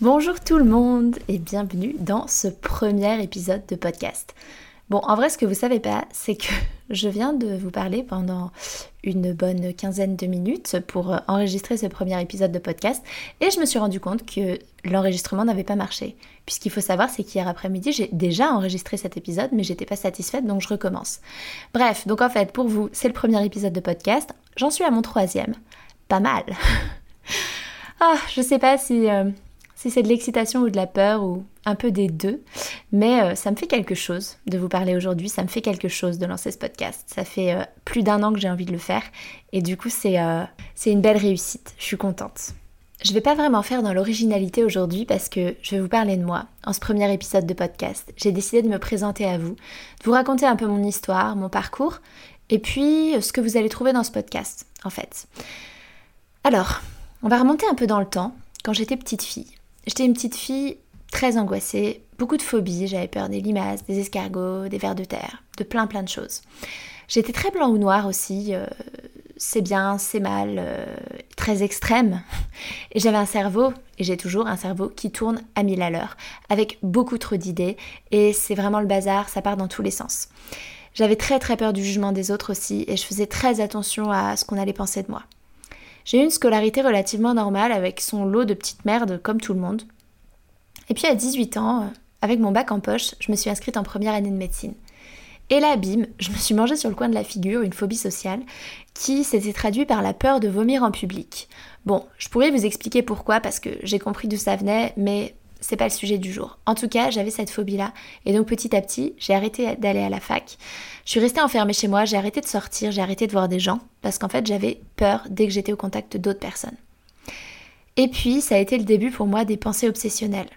Bonjour tout le monde et bienvenue dans ce premier épisode de podcast. Bon, en vrai, ce que vous savez pas, c'est que je viens de vous parler pendant une bonne quinzaine de minutes pour enregistrer ce premier épisode de podcast et je me suis rendu compte que l'enregistrement n'avait pas marché. Puisqu'il faut savoir, c'est qu'hier après-midi, j'ai déjà enregistré cet épisode, mais j'étais pas satisfaite donc je recommence. Bref, donc en fait, pour vous, c'est le premier épisode de podcast. J'en suis à mon troisième. Pas mal. ah, je sais pas si. Euh, si c'est de l'excitation ou de la peur ou un peu des deux. Mais euh, ça me fait quelque chose de vous parler aujourd'hui, ça me fait quelque chose de lancer ce podcast. Ça fait euh, plus d'un an que j'ai envie de le faire et du coup c'est euh, c'est une belle réussite, je suis contente. Je vais pas vraiment faire dans l'originalité aujourd'hui parce que je vais vous parler de moi en ce premier épisode de podcast. J'ai décidé de me présenter à vous, de vous raconter un peu mon histoire, mon parcours et puis ce que vous allez trouver dans ce podcast en fait. Alors, on va remonter un peu dans le temps quand j'étais petite fille. J'étais une petite fille très angoissée, beaucoup de phobies, j'avais peur des limaces, des escargots, des vers de terre, de plein plein de choses. J'étais très blanc ou noir aussi, euh, c'est bien, c'est mal, euh, très extrême. Et j'avais un cerveau, et j'ai toujours un cerveau qui tourne à mille à l'heure, avec beaucoup trop d'idées, et c'est vraiment le bazar, ça part dans tous les sens. J'avais très très peur du jugement des autres aussi, et je faisais très attention à ce qu'on allait penser de moi. J'ai eu une scolarité relativement normale avec son lot de petites merdes comme tout le monde. Et puis à 18 ans, euh, avec mon bac en poche, je me suis inscrite en première année de médecine. Et là, bim, je me suis mangée sur le coin de la figure une phobie sociale qui s'était traduite par la peur de vomir en public. Bon, je pourrais vous expliquer pourquoi parce que j'ai compris d'où ça venait, mais c'est pas le sujet du jour. En tout cas, j'avais cette phobie-là. Et donc petit à petit, j'ai arrêté d'aller à la fac. Je suis restée enfermée chez moi, j'ai arrêté de sortir, j'ai arrêté de voir des gens, parce qu'en fait j'avais peur dès que j'étais au contact d'autres personnes. Et puis, ça a été le début pour moi des pensées obsessionnelles.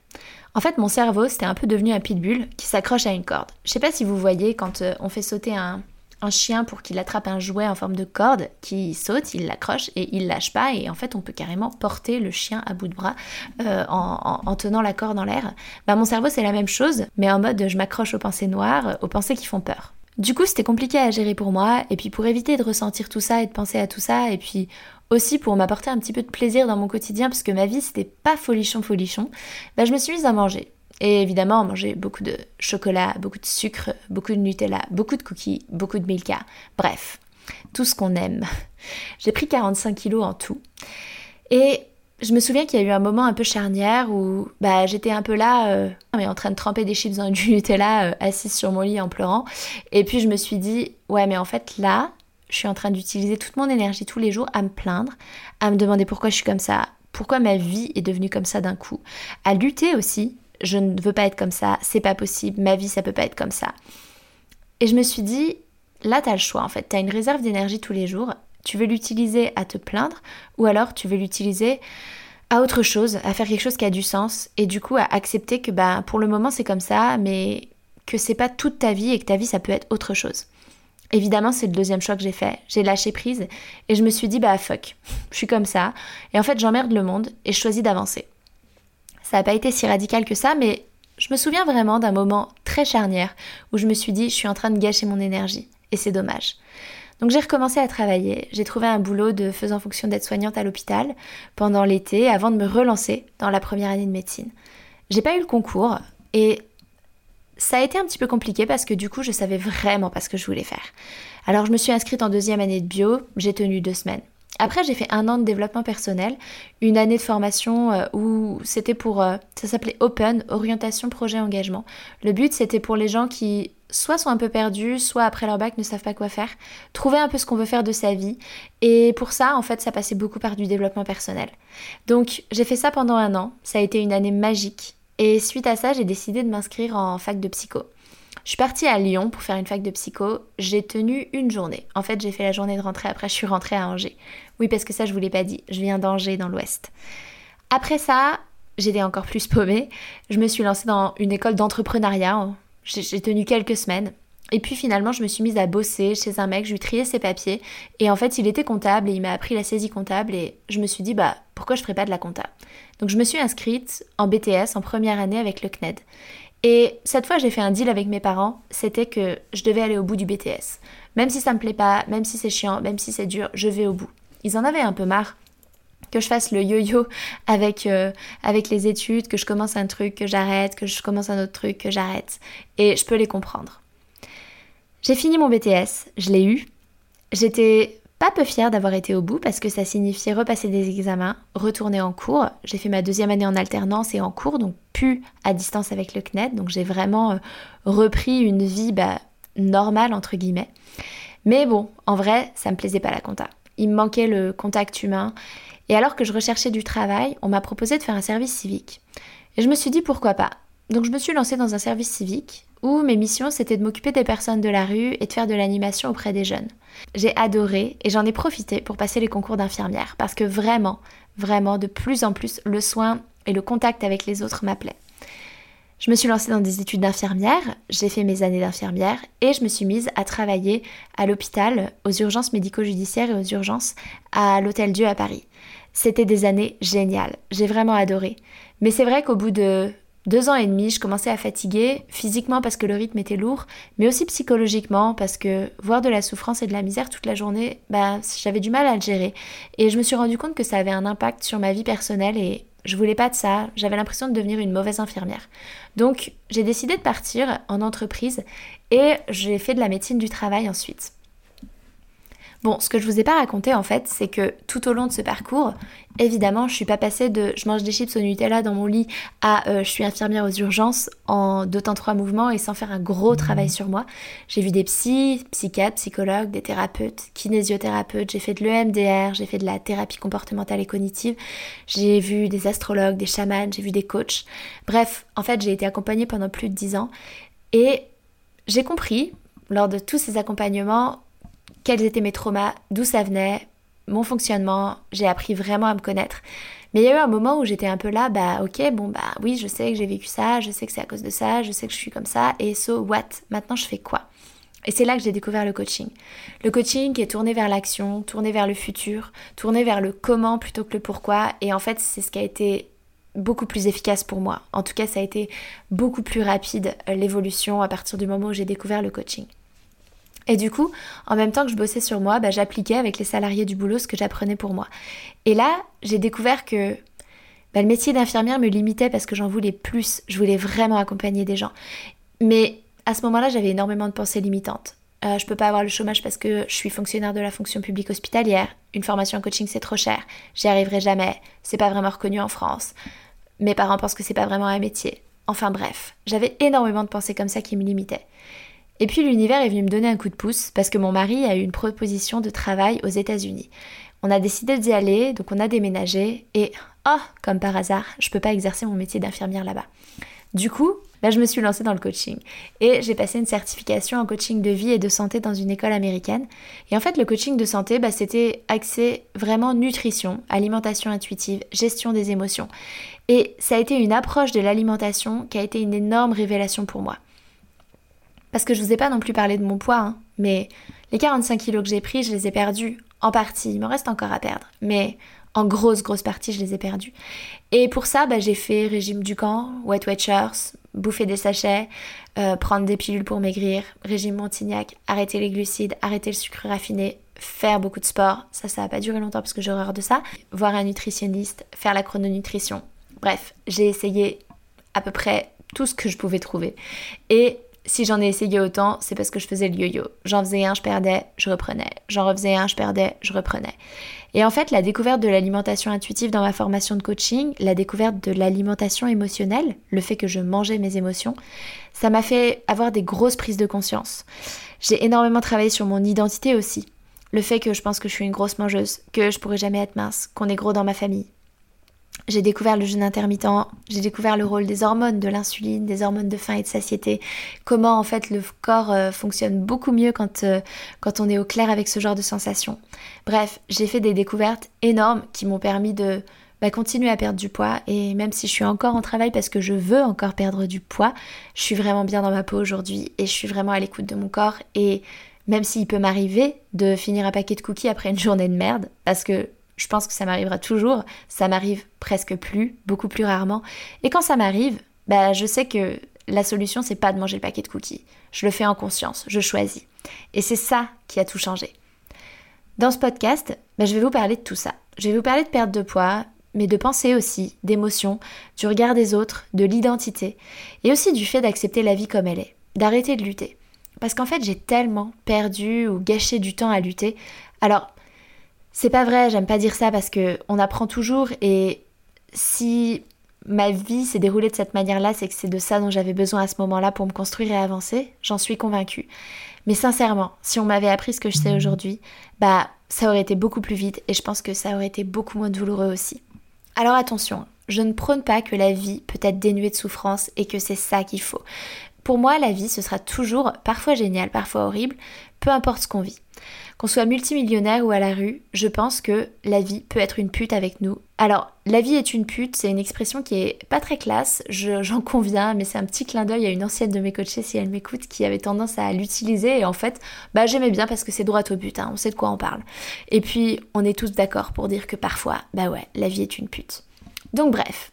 En fait, mon cerveau, c'était un peu devenu un pitbull qui s'accroche à une corde. Je sais pas si vous voyez quand euh, on fait sauter un, un chien pour qu'il attrape un jouet en forme de corde, qui saute, il l'accroche et il lâche pas. Et en fait, on peut carrément porter le chien à bout de bras euh, en, tenant la corde en l'air. Bah, mon cerveau, c'est la même chose, mais en mode je m'accroche aux pensées noires, aux pensées qui font peur. Du coup, c'était compliqué à gérer pour moi, et puis pour éviter de ressentir tout ça et de penser à tout ça, et puis aussi pour m'apporter un petit peu de plaisir dans mon quotidien, parce que ma vie c'était pas folichon folichon, bah, je me suis mise à manger. Et évidemment, manger beaucoup de chocolat, beaucoup de sucre, beaucoup de Nutella, beaucoup de cookies, beaucoup de Milka. Bref, tout ce qu'on aime. J'ai pris 45 kilos en tout. Et je me souviens qu'il y a eu un moment un peu charnière où bah, j'étais un peu là, euh, en train de tremper des chips dans du Nutella, euh, assise sur mon lit en pleurant. Et puis je me suis dit, ouais, mais en fait là, je suis en train d'utiliser toute mon énergie tous les jours à me plaindre, à me demander pourquoi je suis comme ça, pourquoi ma vie est devenue comme ça d'un coup, à lutter aussi je ne veux pas être comme ça, c'est pas possible, ma vie ça peut pas être comme ça. Et je me suis dit, là t'as le choix en fait, t'as une réserve d'énergie tous les jours, tu veux l'utiliser à te plaindre ou alors tu veux l'utiliser à autre chose, à faire quelque chose qui a du sens et du coup à accepter que bah pour le moment c'est comme ça, mais que c'est pas toute ta vie et que ta vie ça peut être autre chose. Évidemment, c'est le deuxième choix que j'ai fait. J'ai lâché prise et je me suis dit bah fuck, je suis comme ça et en fait j'emmerde le monde et je choisis d'avancer. Ça n'a pas été si radical que ça, mais je me souviens vraiment d'un moment très charnière où je me suis dit je suis en train de gâcher mon énergie et c'est dommage. Donc j'ai recommencé à travailler, j'ai trouvé un boulot de faisant fonction d'aide-soignante à l'hôpital pendant l'été avant de me relancer dans la première année de médecine. J'ai pas eu le concours et ça a été un petit peu compliqué parce que du coup je savais vraiment pas ce que je voulais faire. Alors je me suis inscrite en deuxième année de bio, j'ai tenu deux semaines. Après, j'ai fait un an de développement personnel, une année de formation euh, où c'était pour, euh, ça s'appelait Open, orientation, projet, engagement. Le but, c'était pour les gens qui soit sont un peu perdus, soit après leur bac ne savent pas quoi faire, trouver un peu ce qu'on veut faire de sa vie. Et pour ça, en fait, ça passait beaucoup par du développement personnel. Donc, j'ai fait ça pendant un an. Ça a été une année magique. Et suite à ça, j'ai décidé de m'inscrire en fac de psycho. Je suis partie à Lyon pour faire une fac de psycho. J'ai tenu une journée. En fait, j'ai fait la journée de rentrée. Après, je suis rentrée à Angers. Oui, parce que ça, je vous l'ai pas dit. Je viens d'Angers, dans l'Ouest. Après ça, j'étais encore plus paumée. Je me suis lancée dans une école d'entrepreneuriat. J'ai tenu quelques semaines. Et puis finalement, je me suis mise à bosser chez un mec, je lui triais ses papiers. Et en fait, il était comptable et il m'a appris la saisie comptable. Et je me suis dit, bah, pourquoi je ferais pas de la compta? Donc je me suis inscrite en BTS en première année avec le CNED. Et cette fois, j'ai fait un deal avec mes parents, c'était que je devais aller au bout du BTS. Même si ça me plaît pas, même si c'est chiant, même si c'est dur, je vais au bout. Ils en avaient un peu marre que je fasse le yo-yo avec, euh, avec les études, que je commence un truc, que j'arrête, que je commence un autre truc, que j'arrête. Et je peux les comprendre. J'ai fini mon BTS, je l'ai eu. J'étais pas peu fière d'avoir été au bout parce que ça signifiait repasser des examens, retourner en cours. J'ai fait ma deuxième année en alternance et en cours, donc plus à distance avec le CNED. Donc j'ai vraiment euh, repris une vie bah, normale, entre guillemets. Mais bon, en vrai, ça me plaisait pas la compta. Il me manquait le contact humain. Et alors que je recherchais du travail, on m'a proposé de faire un service civique. Et je me suis dit pourquoi pas. Donc je me suis lancée dans un service civique où mes missions c'était de m'occuper des personnes de la rue et de faire de l'animation auprès des jeunes. J'ai adoré et j'en ai profité pour passer les concours d'infirmière parce que vraiment, vraiment, de plus en plus, le soin et le contact avec les autres m'appelaient. Je me suis lancée dans des études d'infirmière, j'ai fait mes années d'infirmière et je me suis mise à travailler à l'hôpital, aux urgences médico-judiciaires et aux urgences à l'Hôtel Dieu à Paris. C'était des années géniales, j'ai vraiment adoré. Mais c'est vrai qu'au bout de deux ans et demi, je commençais à fatiguer, physiquement parce que le rythme était lourd, mais aussi psychologiquement parce que voir de la souffrance et de la misère toute la journée, bah, j'avais du mal à le gérer. Et je me suis rendu compte que ça avait un impact sur ma vie personnelle et je voulais pas de ça, j'avais l'impression de devenir une mauvaise infirmière. Donc j'ai décidé de partir en entreprise et j'ai fait de la médecine du travail ensuite. Bon, ce que je vous ai pas raconté en fait, c'est que tout au long de ce parcours, évidemment, je suis pas passée de je mange des chips au Nutella dans mon lit à euh, je suis infirmière aux urgences en deux temps trois mouvements et sans faire un gros travail sur moi. J'ai vu des psys, psychiatres, psychologues, des thérapeutes, kinésiothérapeutes, j'ai fait de l'EMDR, j'ai fait de la thérapie comportementale et cognitive, j'ai vu des astrologues, des chamans, j'ai vu des coachs. Bref, en fait, j'ai été accompagnée pendant plus de dix ans et j'ai compris lors de tous ces accompagnements quels étaient mes traumas, d'où ça venait, mon fonctionnement, j'ai appris vraiment à me connaître. Mais il y a eu un moment où j'étais un peu là, bah ok, bon bah oui, je sais que j'ai vécu ça, je sais que c'est à cause de ça, je sais que je suis comme ça, et so what? Maintenant je fais quoi? Et c'est là que j'ai découvert le coaching. Le coaching qui est tourné vers l'action, tourné vers le futur, tourné vers le comment plutôt que le pourquoi, et en fait c'est ce qui a été beaucoup plus efficace pour moi. En tout cas, ça a été beaucoup plus rapide euh, l'évolution à partir du moment où j'ai découvert le coaching. Et du coup, en même temps que je bossais sur moi, bah, j'appliquais avec les salariés du boulot ce que j'apprenais pour moi. Et là, j'ai découvert que bah, le métier d'infirmière me limitait parce que j'en voulais plus. Je voulais vraiment accompagner des gens. Mais à ce moment-là, j'avais énormément de pensées limitantes. Euh, je peux pas avoir le chômage parce que je suis fonctionnaire de la fonction publique hospitalière. Une formation en coaching, c'est trop cher. J'y arriverai jamais. C'est pas vraiment reconnu en France. Mes parents pensent que c'est pas vraiment un métier. Enfin bref, j'avais énormément de pensées comme ça qui me limitaient. Et puis l'univers est venu me donner un coup de pouce parce que mon mari a eu une proposition de travail aux États-Unis. On a décidé d'y aller, donc on a déménagé et oh, comme par hasard, je peux pas exercer mon métier d'infirmière là-bas. Du coup, là, je me suis lancée dans le coaching et j'ai passé une certification en coaching de vie et de santé dans une école américaine. Et en fait, le coaching de santé, bah, c'était axé vraiment nutrition, alimentation intuitive, gestion des émotions. Et ça a été une approche de l'alimentation qui a été une énorme révélation pour moi. Parce que je vous ai pas non plus parlé de mon poids, hein, mais les 45 kilos que j'ai pris, je les ai perdus en partie. Il me reste encore à perdre, mais en grosse, grosse partie, je les ai perdus. Et pour ça, bah, j'ai fait régime du camp, Wet Watchers, bouffer des sachets, euh, prendre des pilules pour maigrir, régime Montignac, arrêter les glucides, arrêter le sucre raffiné, faire beaucoup de sport. Ça, ça n'a pas duré longtemps parce que j'ai horreur de ça. Voir un nutritionniste, faire la chrononutrition. Bref, j'ai essayé à peu près tout ce que je pouvais trouver. Et si j'en ai essayé autant, c'est parce que je faisais le yo-yo. J'en faisais un, je perdais, je reprenais. J'en refaisais un, je perdais, je reprenais. Et en fait, la découverte de l'alimentation intuitive dans ma formation de coaching, la découverte de l'alimentation émotionnelle, le fait que je mangeais mes émotions, ça m'a fait avoir des grosses prises de conscience. J'ai énormément travaillé sur mon identité aussi. Le fait que je pense que je suis une grosse mangeuse, que je pourrais jamais être mince, qu'on est gros dans ma famille, j'ai découvert le jeûne intermittent, j'ai découvert le rôle des hormones, de l'insuline, des hormones de faim et de satiété, comment en fait le corps euh, fonctionne beaucoup mieux quand, euh, quand on est au clair avec ce genre de sensations. Bref, j'ai fait des découvertes énormes qui m'ont permis de bah, continuer à perdre du poids et même si je suis encore en travail parce que je veux encore perdre du poids, je suis vraiment bien dans ma peau aujourd'hui et je suis vraiment à l'écoute de mon corps et même s'il peut m'arriver de finir un paquet de cookies après une journée de merde, parce que je pense que ça m'arrivera toujours. Ça m'arrive presque plus, beaucoup plus rarement. Et quand ça m'arrive, bah, je sais que la solution, c'est pas de manger le paquet de cookies. Je le fais en conscience, je choisis. Et c'est ça qui a tout changé. Dans ce podcast, bah, je vais vous parler de tout ça. Je vais vous parler de perte de poids, mais de pensée aussi, d'émotion, du regard des autres, de l'identité, et aussi du fait d'accepter la vie comme elle est, d'arrêter de lutter. Parce qu'en fait, j'ai tellement perdu ou gâché du temps à lutter. Alors, c'est pas vrai, j'aime pas dire ça parce que on apprend toujours et si ma vie s'est déroulée de cette manière-là, c'est que c'est de ça dont j'avais besoin à ce moment-là pour me construire et avancer, j'en suis convaincue. Mais sincèrement, si on m'avait appris ce que je sais aujourd'hui, bah ça aurait été beaucoup plus vite et je pense que ça aurait été beaucoup moins douloureux aussi. Alors attention, je ne prône pas que la vie peut être dénuée de souffrance et que c'est ça qu'il faut. Pour moi, la vie, ce sera toujours parfois génial, parfois horrible, peu importe ce qu'on vit. Qu'on soit multimillionnaire ou à la rue, je pense que la vie peut être une pute avec nous. Alors, la vie est une pute, c'est une expression qui est pas très classe, j'en conviens, mais c'est un petit clin d'œil à une ancienne de mes coachées, si elle m'écoute, qui avait tendance à l'utiliser, et en fait, bah j'aimais bien parce que c'est droit au but, hein, on sait de quoi on parle. Et puis, on est tous d'accord pour dire que parfois, bah ouais, la vie est une pute. Donc bref,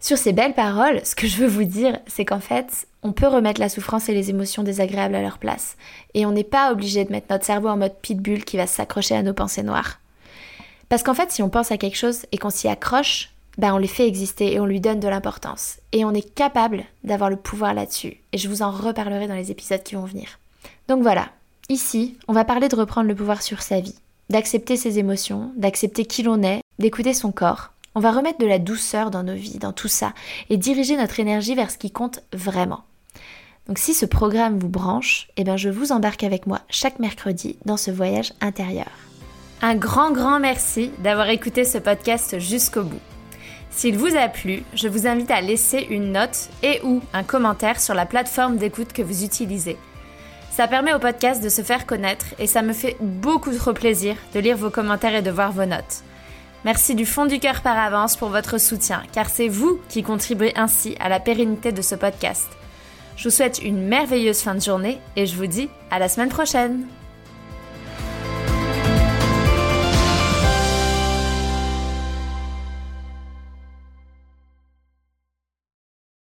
sur ces belles paroles, ce que je veux vous dire, c'est qu'en fait, on peut remettre la souffrance et les émotions désagréables à leur place. Et on n'est pas obligé de mettre notre cerveau en mode pitbull qui va s'accrocher à nos pensées noires. Parce qu'en fait, si on pense à quelque chose et qu'on s'y accroche, ben on les fait exister et on lui donne de l'importance. Et on est capable d'avoir le pouvoir là-dessus. Et je vous en reparlerai dans les épisodes qui vont venir. Donc voilà, ici, on va parler de reprendre le pouvoir sur sa vie, d'accepter ses émotions, d'accepter qui l'on est, d'écouter son corps, on va remettre de la douceur dans nos vies, dans tout ça, et diriger notre énergie vers ce qui compte vraiment. Donc si ce programme vous branche, eh bien je vous embarque avec moi chaque mercredi dans ce voyage intérieur. Un grand grand merci d'avoir écouté ce podcast jusqu'au bout. S'il vous a plu, je vous invite à laisser une note et ou un commentaire sur la plateforme d'écoute que vous utilisez. Ça permet au podcast de se faire connaître et ça me fait beaucoup trop plaisir de lire vos commentaires et de voir vos notes. Merci du fond du cœur par avance pour votre soutien, car c'est vous qui contribuez ainsi à la pérennité de ce podcast. Je vous souhaite une merveilleuse fin de journée et je vous dis à la semaine prochaine